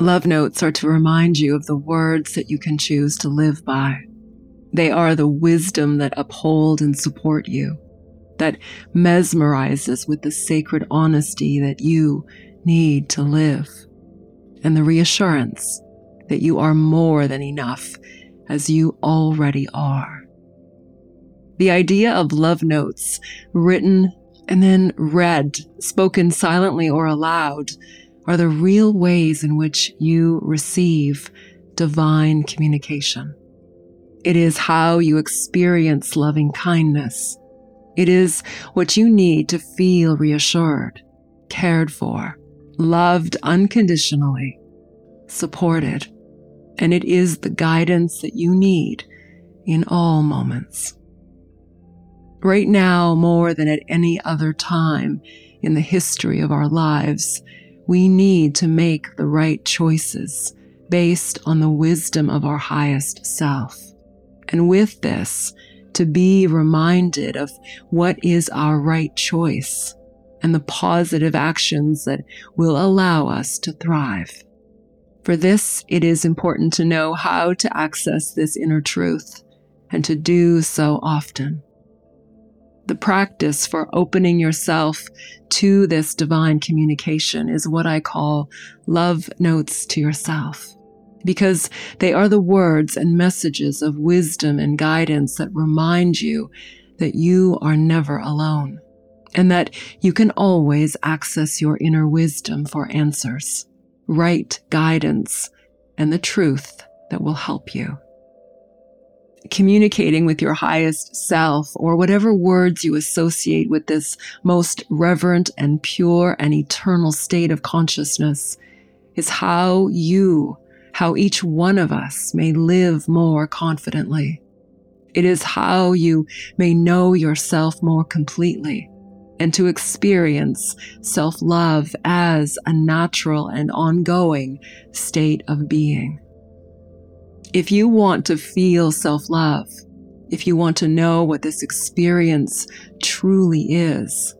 Love notes are to remind you of the words that you can choose to live by. They are the wisdom that uphold and support you, that mesmerizes with the sacred honesty that you need to live, and the reassurance that you are more than enough as you already are. The idea of love notes, written and then read, spoken silently or aloud, are the real ways in which you receive divine communication. It is how you experience loving kindness. It is what you need to feel reassured, cared for, loved unconditionally, supported, and it is the guidance that you need in all moments. Right now, more than at any other time in the history of our lives, we need to make the right choices based on the wisdom of our highest self. And with this, to be reminded of what is our right choice and the positive actions that will allow us to thrive. For this, it is important to know how to access this inner truth and to do so often the practice for opening yourself to this divine communication is what I call love notes to yourself. Because they are the words and messages of wisdom and guidance that remind you that you are never alone and that you can always access your inner wisdom for answers, right guidance, and the truth that will help you communicating with your highest self or whatever words you associate with this most reverent and pure and eternal state of consciousness is how you, how each one of us may live more confidently. It is how you may know yourself more completely and to experience self love as a natural and ongoing state of being. If you want to feel self love, if you want to know what this experience truly is,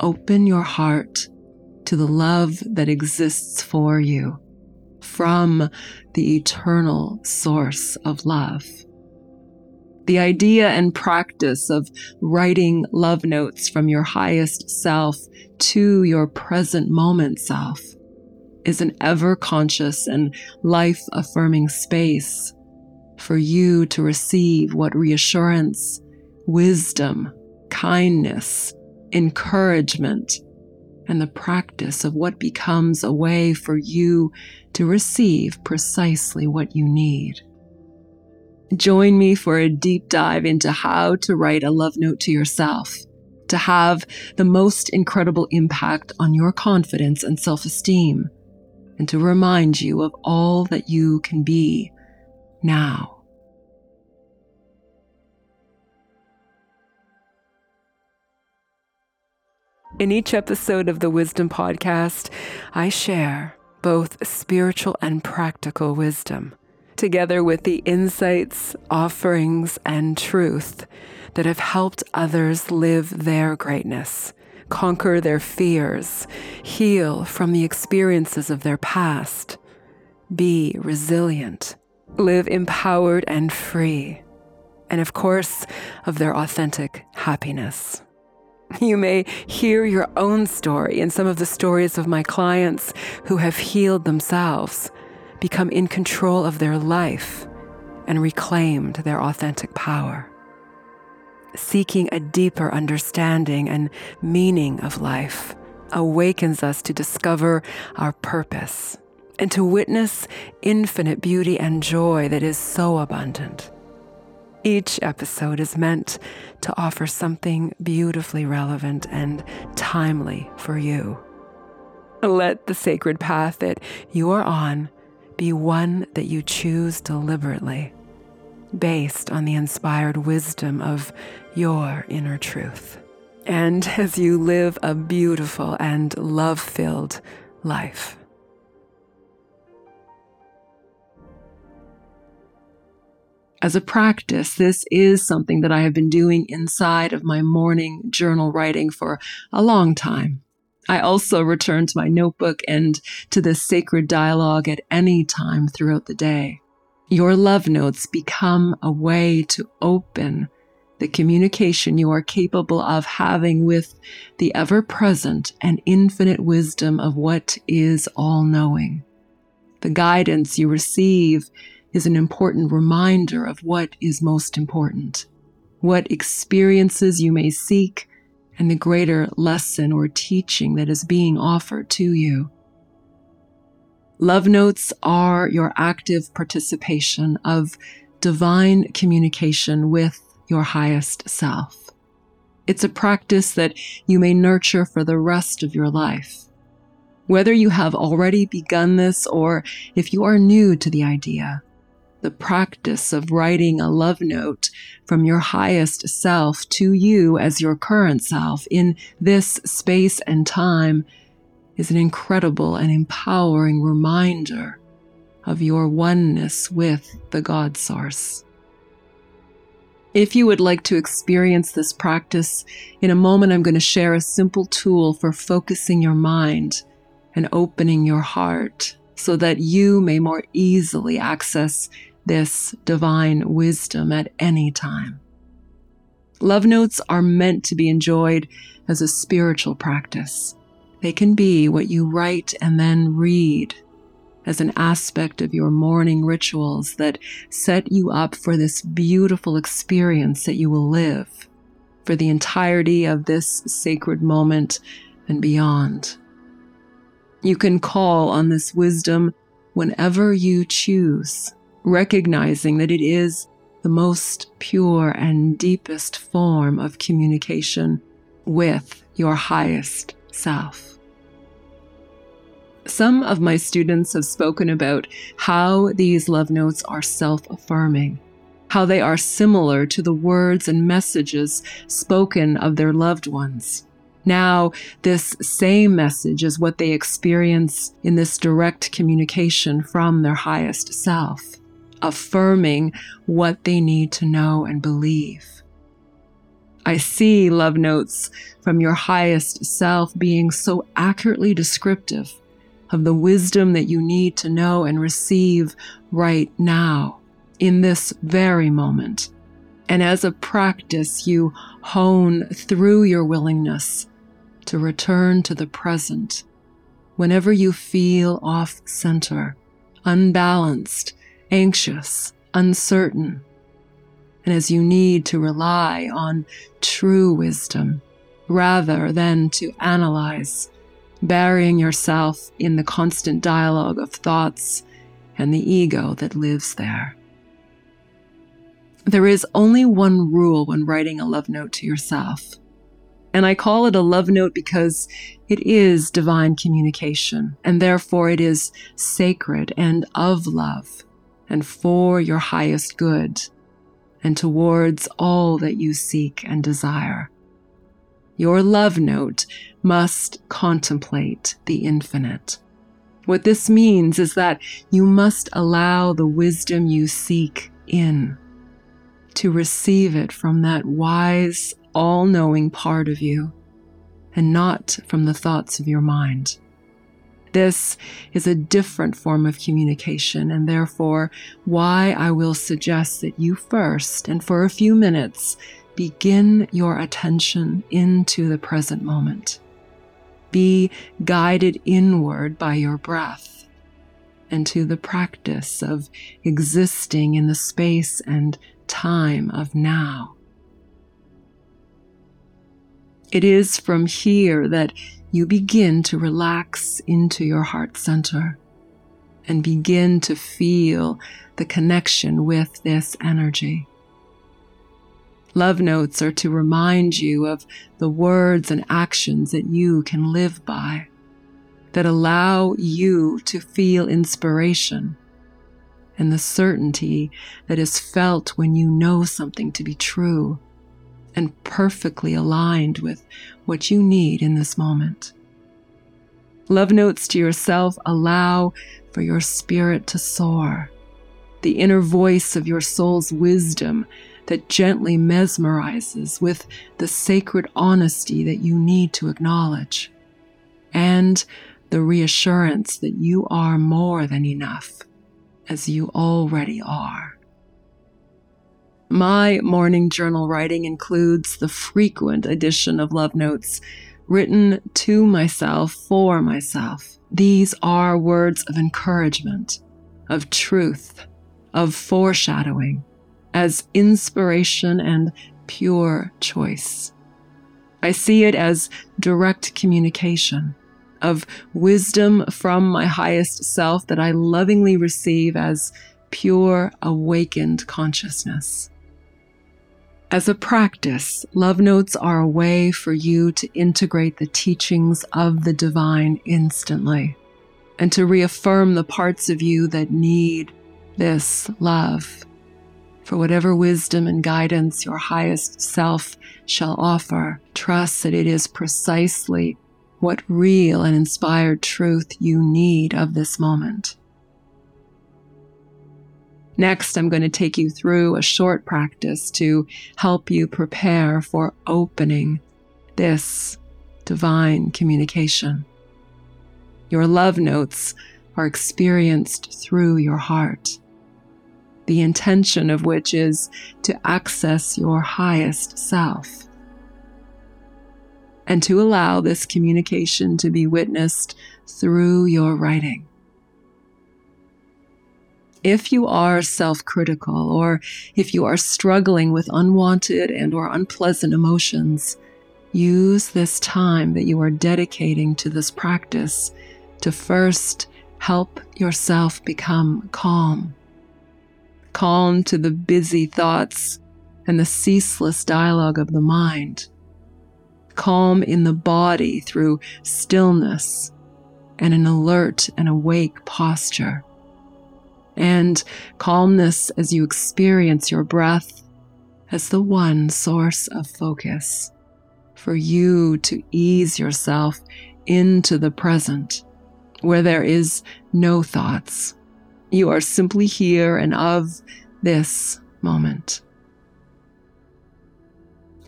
open your heart to the love that exists for you from the eternal source of love. The idea and practice of writing love notes from your highest self to your present moment self is an ever conscious and life affirming space for you to receive what reassurance, wisdom, kindness, encouragement, and the practice of what becomes a way for you to receive precisely what you need. Join me for a deep dive into how to write a love note to yourself to have the most incredible impact on your confidence and self esteem and to remind you of all that you can be now. In each episode of the Wisdom Podcast, I share both spiritual and practical wisdom, together with the insights, offerings, and truth that have helped others live their greatness conquer their fears, heal from the experiences of their past, be resilient, live empowered and free, and of course, of their authentic happiness. You may hear your own story in some of the stories of my clients who have healed themselves, become in control of their life, and reclaimed their authentic power seeking a deeper understanding and meaning of life awakens us to discover our purpose and to witness infinite beauty and joy that is so abundant. Each episode is meant to offer something beautifully relevant and timely for you. Let the sacred path that you are on be one that you choose deliberately based on the inspired wisdom of your inner truth. And as you live a beautiful and love filled life. As a practice, this is something that I have been doing inside of my morning journal writing for a long time. I also return to my notebook and to this sacred dialogue at any time throughout the day. Your love notes become a way to open the communication you are capable of having with the ever present and infinite wisdom of what is all knowing. The guidance you receive is an important reminder of what is most important, what experiences you may seek, and the greater lesson or teaching that is being offered to you. Love notes are your active participation of divine communication with your highest self. It's a practice that you may nurture for the rest of your life. Whether you have already begun this or if you are new to the idea, the practice of writing a love note from your highest self to you as your current self in this space and time is an incredible and empowering reminder of your oneness with the God Source. If you would like to experience this practice, in a moment I'm going to share a simple tool for focusing your mind and opening your heart so that you may more easily access this divine wisdom at any time. Love notes are meant to be enjoyed as a spiritual practice. They can be what you write and then read as an aspect of your morning rituals that set you up for this beautiful experience that you will live for the entirety of this sacred moment and beyond. You can call on this wisdom whenever you choose, recognizing that it is the most pure and deepest form of communication with your highest self. Some of my students have spoken about how these love notes are self affirming, how they are similar to the words and messages spoken of their loved ones. Now, this same message is what they experience in this direct communication from their highest self, affirming what they need to know and believe. I see love notes from your highest self being so accurately descriptive of the wisdom that you need to know and receive right now, in this very moment. And as a practice, you hone through your willingness to return to the present whenever you feel off center, unbalanced, anxious, uncertain, and as you need to rely on true wisdom rather than to analyze, burying yourself in the constant dialogue of thoughts and the ego that lives there. There is only one rule when writing a love note to yourself. And I call it a love note because it is divine communication, and therefore it is sacred and of love and for your highest good and towards all that you seek and desire. Your love note must contemplate the infinite. What this means is that you must allow the wisdom you seek in, to receive it from that wise, all knowing part of you, and not from the thoughts of your mind. This is a different form of communication, and therefore, why I will suggest that you first, and for a few minutes, begin your attention into the present moment. Be guided inward by your breath and to the practice of existing in the space and time of now. It is from here that you begin to relax into your heart center and begin to feel the connection with this energy. Love notes are to remind you of the words and actions that you can live by, that allow you to feel inspiration and the certainty that is felt when you know something to be true and perfectly aligned with what you need in this moment. Love notes to yourself allow for your spirit to soar, the inner voice of your soul's wisdom that gently mesmerizes with the sacred honesty that you need to acknowledge. and the reassurance that you are more than enough, as you already are. My morning journal writing includes the frequent addition of love notes written to myself for myself. These are words of encouragement, of truth, of foreshadowing, as inspiration and pure choice. I see it as direct communication of wisdom from my highest self that I lovingly receive as pure awakened consciousness. As a practice, love notes are a way for you to integrate the teachings of the divine instantly and to reaffirm the parts of you that need this love. For whatever wisdom and guidance your highest self shall offer, trust that it is precisely what real and inspired truth you need of this moment. Next, I'm going to take you through a short practice to help you prepare for opening this divine communication. Your love notes are experienced through your heart, the intention of which is to access your highest self and to allow this communication to be witnessed through your writing. If you are self-critical or if you are struggling with unwanted and or unpleasant emotions, use this time that you are dedicating to this practice to first help yourself become calm. Calm to the busy thoughts and the ceaseless dialogue of the mind calm in the body through stillness and an alert and awake posture. And calmness as you experience your breath as the one source of focus for you to ease yourself into the present where there is no thoughts. You are simply here and of this moment.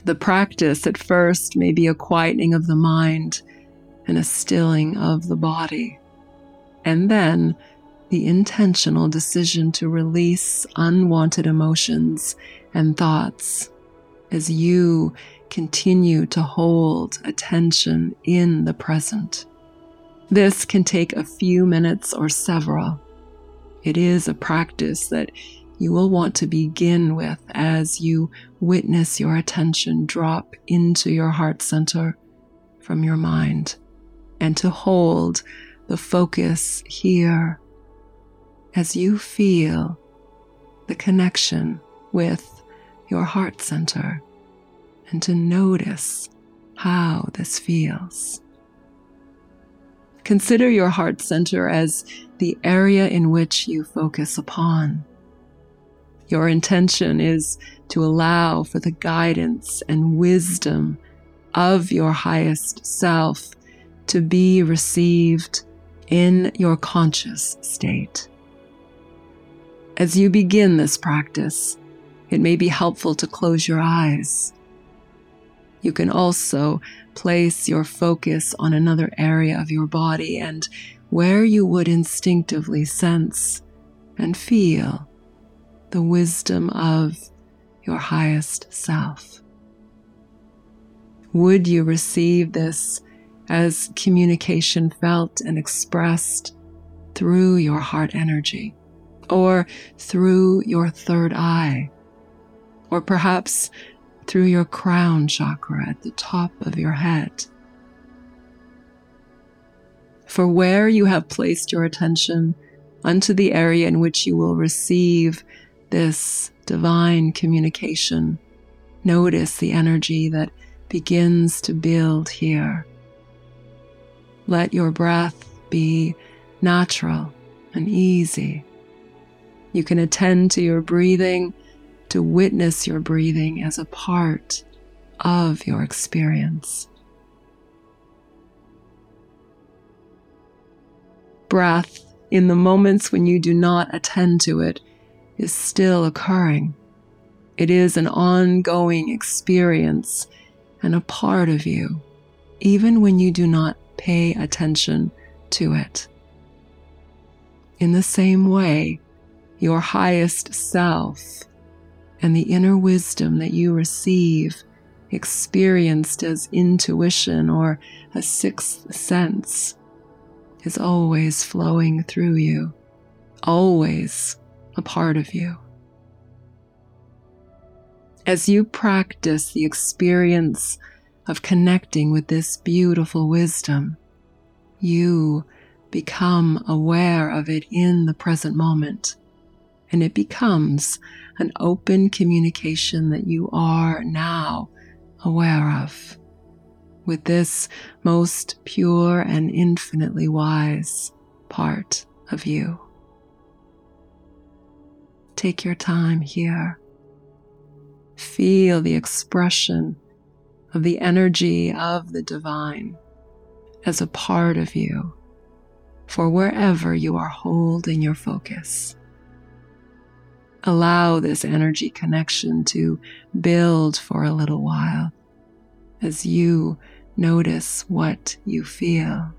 The practice at first may be a quietening of the mind and a stilling of the body. And then the intentional decision to release unwanted emotions and thoughts as you continue to hold attention in the present. This can take a few minutes or several. It is a practice that you will want to begin with as you witness your attention drop into your heart center from your mind and to hold the focus here as you feel the connection with your heart center and to notice how this feels. Consider your heart center as the area in which you focus upon. Your intention is to allow for the guidance and wisdom of your highest self to be received in your conscious state. As you begin this practice, it may be helpful to close your eyes. You can also place your focus on another area of your body and where you would instinctively sense and feel the wisdom of your highest self? Would you receive this as communication felt and expressed through your heart energy or through your third eye or perhaps through your crown chakra at the top of your head? For where you have placed your attention unto the area in which you will receive this divine communication. Notice the energy that begins to build here. Let your breath be natural and easy. You can attend to your breathing, to witness your breathing as a part of your experience. Breath, in the moments when you do not attend to it, is still occurring. It is an ongoing experience and a part of you, even when you do not pay attention to it. In the same way, your highest self and the inner wisdom that you receive, experienced as intuition or a sixth sense, is always flowing through you, always a part of you. As you practice the experience of connecting with this beautiful wisdom, you become aware of it in the present moment. And it becomes an open communication that you are now aware of with this most pure and infinitely wise part of you. Take your time here. Feel the expression of the energy of the divine as a part of you for wherever you are holding your focus. Allow this energy connection to build for a little while as you notice what you feel.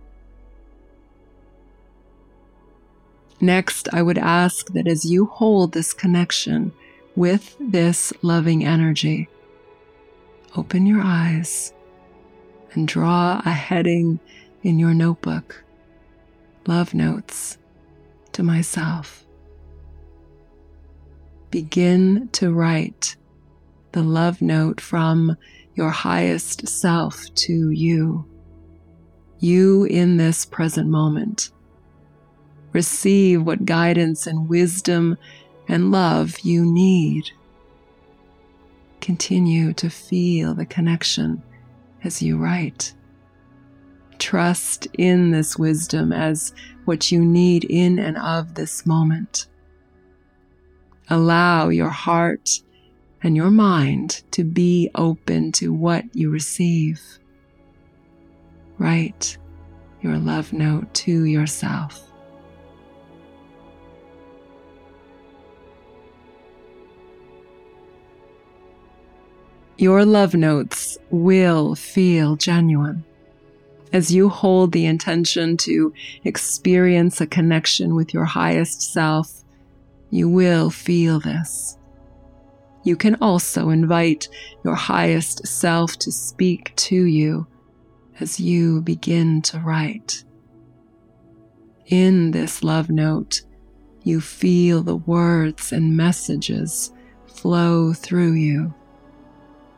Next, I would ask that as you hold this connection with this loving energy, open your eyes and draw a heading in your notebook Love Notes to myself. Begin to write the love note from your highest self to you. You in this present moment. Receive what guidance and wisdom and love you need. Continue to feel the connection as you write. Trust in this wisdom as what you need in and of this moment. Allow your heart and your mind to be open to what you receive. Write your love note to yourself. Your love notes will feel genuine as you hold the intention to experience a connection with your highest self. You will feel this. You can also invite your highest self to speak to you as you begin to write. In this love note, you feel the words and messages flow through you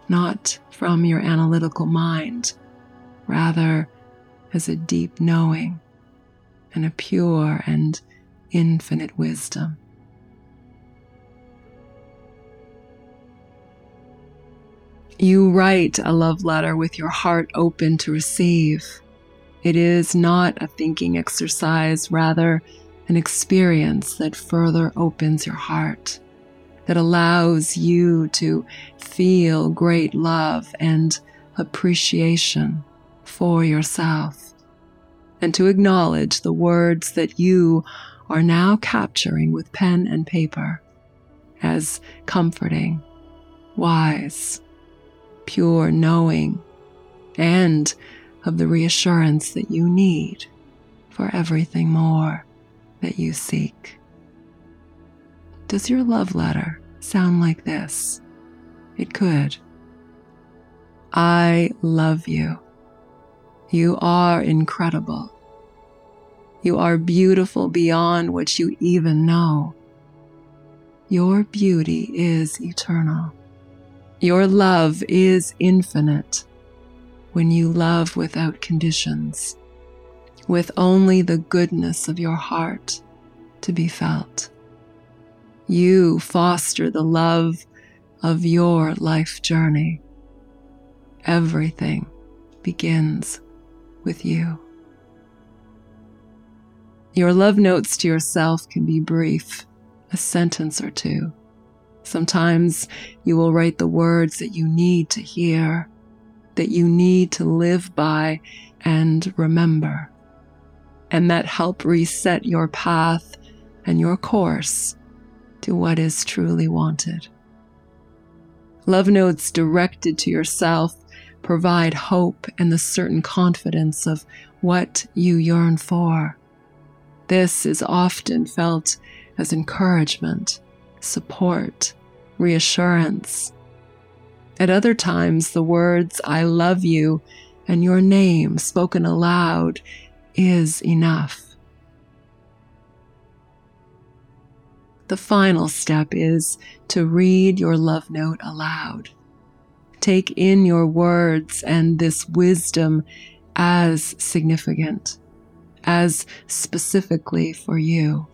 not from your analytical mind, rather as a deep knowing and a pure and infinite wisdom. You write a love letter with your heart open to receive. It is not a thinking exercise, rather, an experience that further opens your heart that allows you to feel great love and appreciation for yourself, and to acknowledge the words that you are now capturing with pen and paper as comforting, wise, pure knowing, and of the reassurance that you need for everything more that you seek. Does your love letter sound like this? It could. I love you. You are incredible. You are beautiful beyond what you even know. Your beauty is eternal. Your love is infinite when you love without conditions, with only the goodness of your heart to be felt. You foster the love of your life journey. Everything begins with you. Your love notes to yourself can be brief, a sentence or two. Sometimes you will write the words that you need to hear, that you need to live by and remember, and that help reset your path and your course to what is truly wanted. Love notes directed to yourself provide hope and the certain confidence of what you yearn for. This is often felt as encouragement, support, reassurance. At other times, the words, I love you, and your name spoken aloud is enough. The final step is to read your love note aloud. Take in your words and this wisdom as significant, as specifically for you.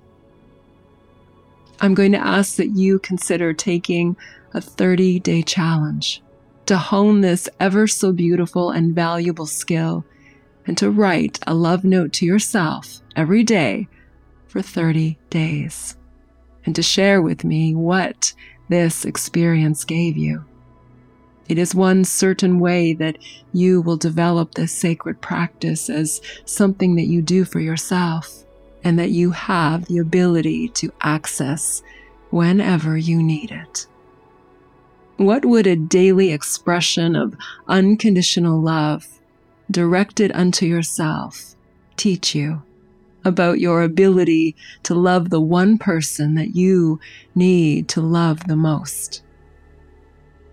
I'm going to ask that you consider taking a 30 day challenge to hone this ever so beautiful and valuable skill and to write a love note to yourself every day for 30 days and to share with me what this experience gave you. It is one certain way that you will develop this sacred practice as something that you do for yourself and that you have the ability to access whenever you need it. What would a daily expression of unconditional love directed unto yourself teach you about your ability to love the one person that you need to love the most?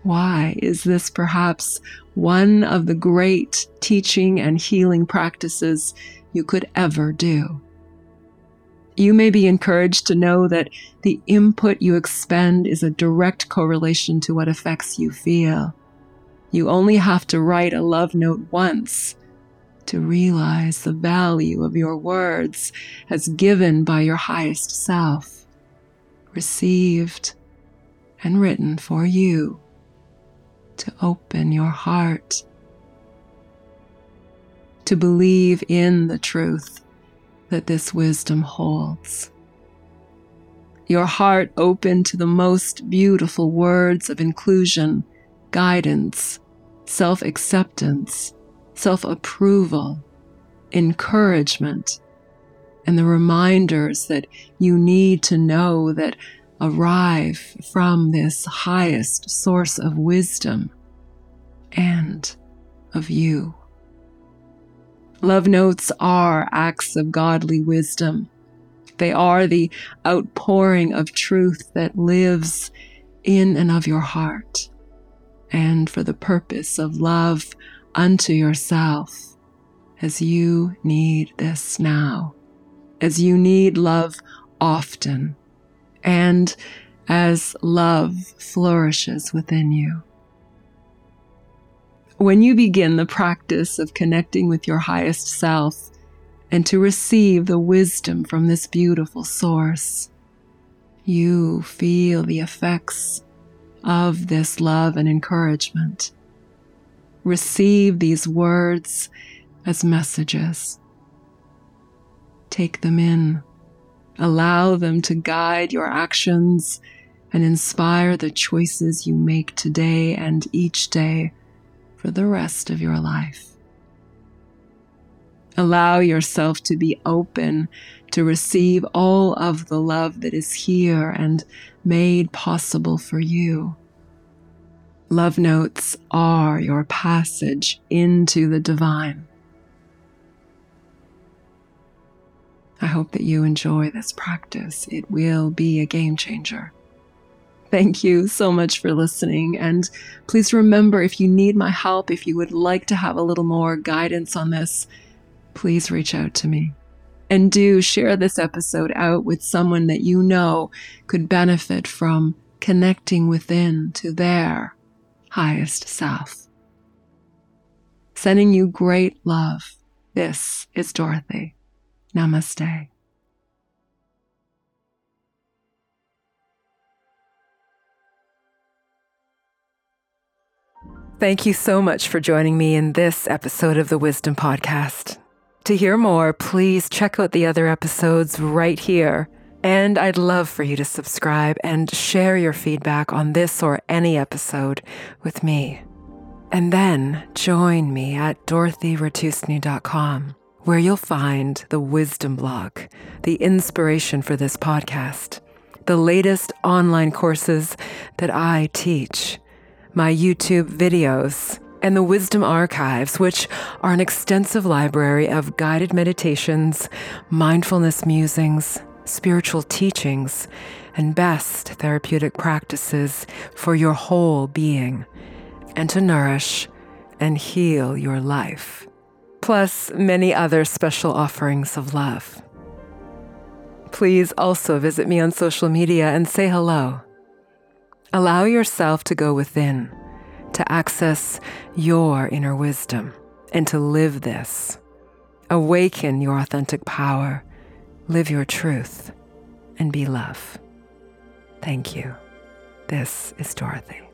Why is this perhaps one of the great teaching and healing practices you could ever do? You may be encouraged to know that the input you expend is a direct correlation to what effects you feel. You only have to write a love note once to realize the value of your words as given by your highest self, received and written for you to open your heart, to believe in the truth that this wisdom holds. Your heart open to the most beautiful words of inclusion, guidance, self acceptance, self approval, encouragement, and the reminders that you need to know that arrive from this highest source of wisdom and of you. Love notes are acts of godly wisdom. They are the outpouring of truth that lives in and of your heart, and for the purpose of love unto yourself, as you need this now, as you need love often, and as love flourishes within you. When you begin the practice of connecting with your highest self and to receive the wisdom from this beautiful source, you feel the effects of this love and encouragement. Receive these words as messages. Take them in. Allow them to guide your actions and inspire the choices you make today and each day for the rest of your life. Allow yourself to be open to receive all of the love that is here and made possible for you. Love notes are your passage into the divine. I hope that you enjoy this practice. It will be a game changer. Thank you so much for listening. And please remember if you need my help, if you would like to have a little more guidance on this, please reach out to me. And do share this episode out with someone that you know could benefit from connecting within to their highest self. Sending you great love. This is Dorothy. Namaste. Thank you so much for joining me in this episode of the Wisdom Podcast. To hear more, please check out the other episodes right here. And I'd love for you to subscribe and share your feedback on this or any episode with me. And then join me at dorothyratusny.com, where you'll find the wisdom blog, the inspiration for this podcast, the latest online courses that I teach my YouTube videos, and the Wisdom Archives, which are an extensive library of guided meditations, mindfulness musings, spiritual teachings, and best therapeutic practices for your whole being and to nourish and heal your life, plus many other special offerings of love. Please also visit me on social media and say hello. Allow yourself to go within, to access your inner wisdom, and to live this. Awaken your authentic power, live your truth, and be love. Thank you. This is Dorothy.